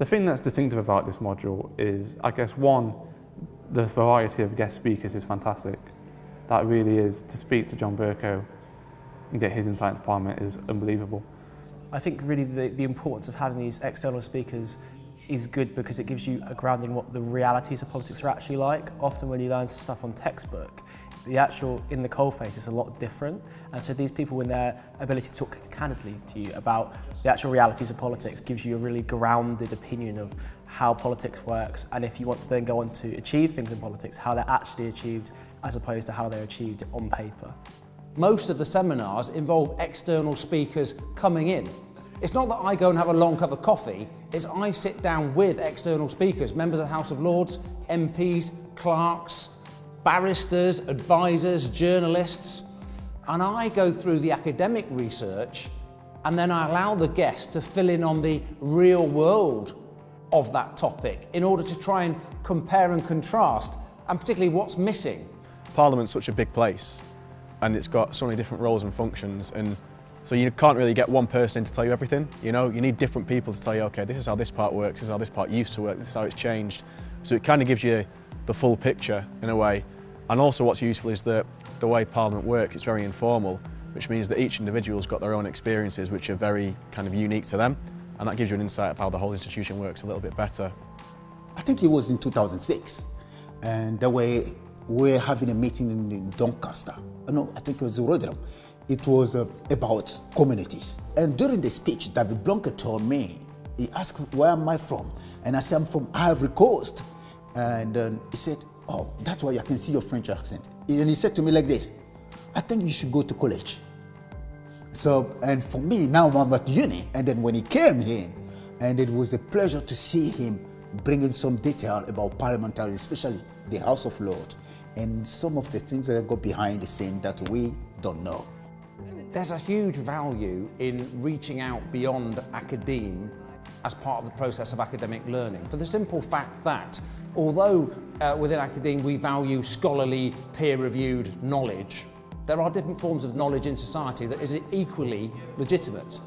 The thing that's distinctive about this module is, I guess, one, the variety of guest speakers is fantastic. That really is, to speak to John Bercow and get his insight into Parliament is unbelievable. I think really the, the importance of having these external speakers is good because it gives you a grounding what the realities of politics are actually like. Often when you learn stuff on textbook, the actual in the coalface is a lot different. And so these people, in their ability to talk candidly to you about the actual realities of politics, gives you a really grounded opinion of how politics works. And if you want to then go on to achieve things in politics, how they're actually achieved as opposed to how they're achieved on paper. Most of the seminars involve external speakers coming in. It's not that I go and have a long cup of coffee, it's I sit down with external speakers, members of the House of Lords, MPs, clerks, barristers, advisors, journalists, and I go through the academic research and then I allow the guest to fill in on the real world of that topic in order to try and compare and contrast, and particularly what's missing. Parliament's such a big place and it's got so many different roles and functions and so you can't really get one person in to tell you everything, you know, you need different people to tell you, okay, this is how this part works, this is how this part used to work, this is how it's changed. So it kind of gives you the full picture in a way. And also what's useful is that the way Parliament works, it's very informal, which means that each individual's got their own experiences which are very kind of unique to them. And that gives you an insight of how the whole institution works a little bit better. I think it was in 2006, and the way we're having a meeting in Doncaster. No, I think it was Rotherham. It was uh, about communities. And during the speech, David Blunkett told me, he asked, where am I from? And I said, I'm from Ivory Coast. And uh, he said, oh, that's why I can see your French accent. And he said to me like this, I think you should go to college. So, and for me, now I'm at uni. And then when he came here, and it was a pleasure to see him bringing some detail about parliamentary, especially the House of Lords, and some of the things that go behind the scene that we don't know. There's a huge value in reaching out beyond academe as part of the process of academic learning for the simple fact that although uh, within academia we value scholarly peer-reviewed knowledge there are different forms of knowledge in society that is equally legitimate.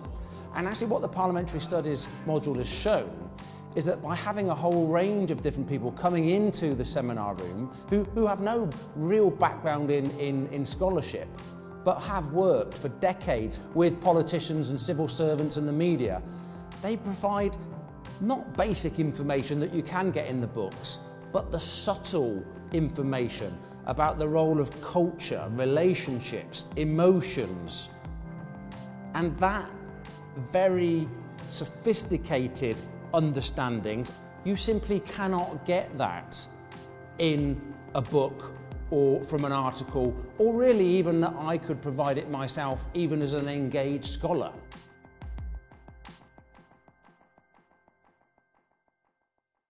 And actually what the parliamentary studies module has shown is that by having a whole range of different people coming into the seminar room who, who have no real background in, in, in scholarship but have worked for decades with politicians and civil servants and the media, they provide not basic information that you can get in the books, but the subtle information about the role of culture, relationships, emotions. And that very sophisticated understanding, you simply cannot get that in a book or from an article, or really even that I could provide it myself, even as an engaged scholar.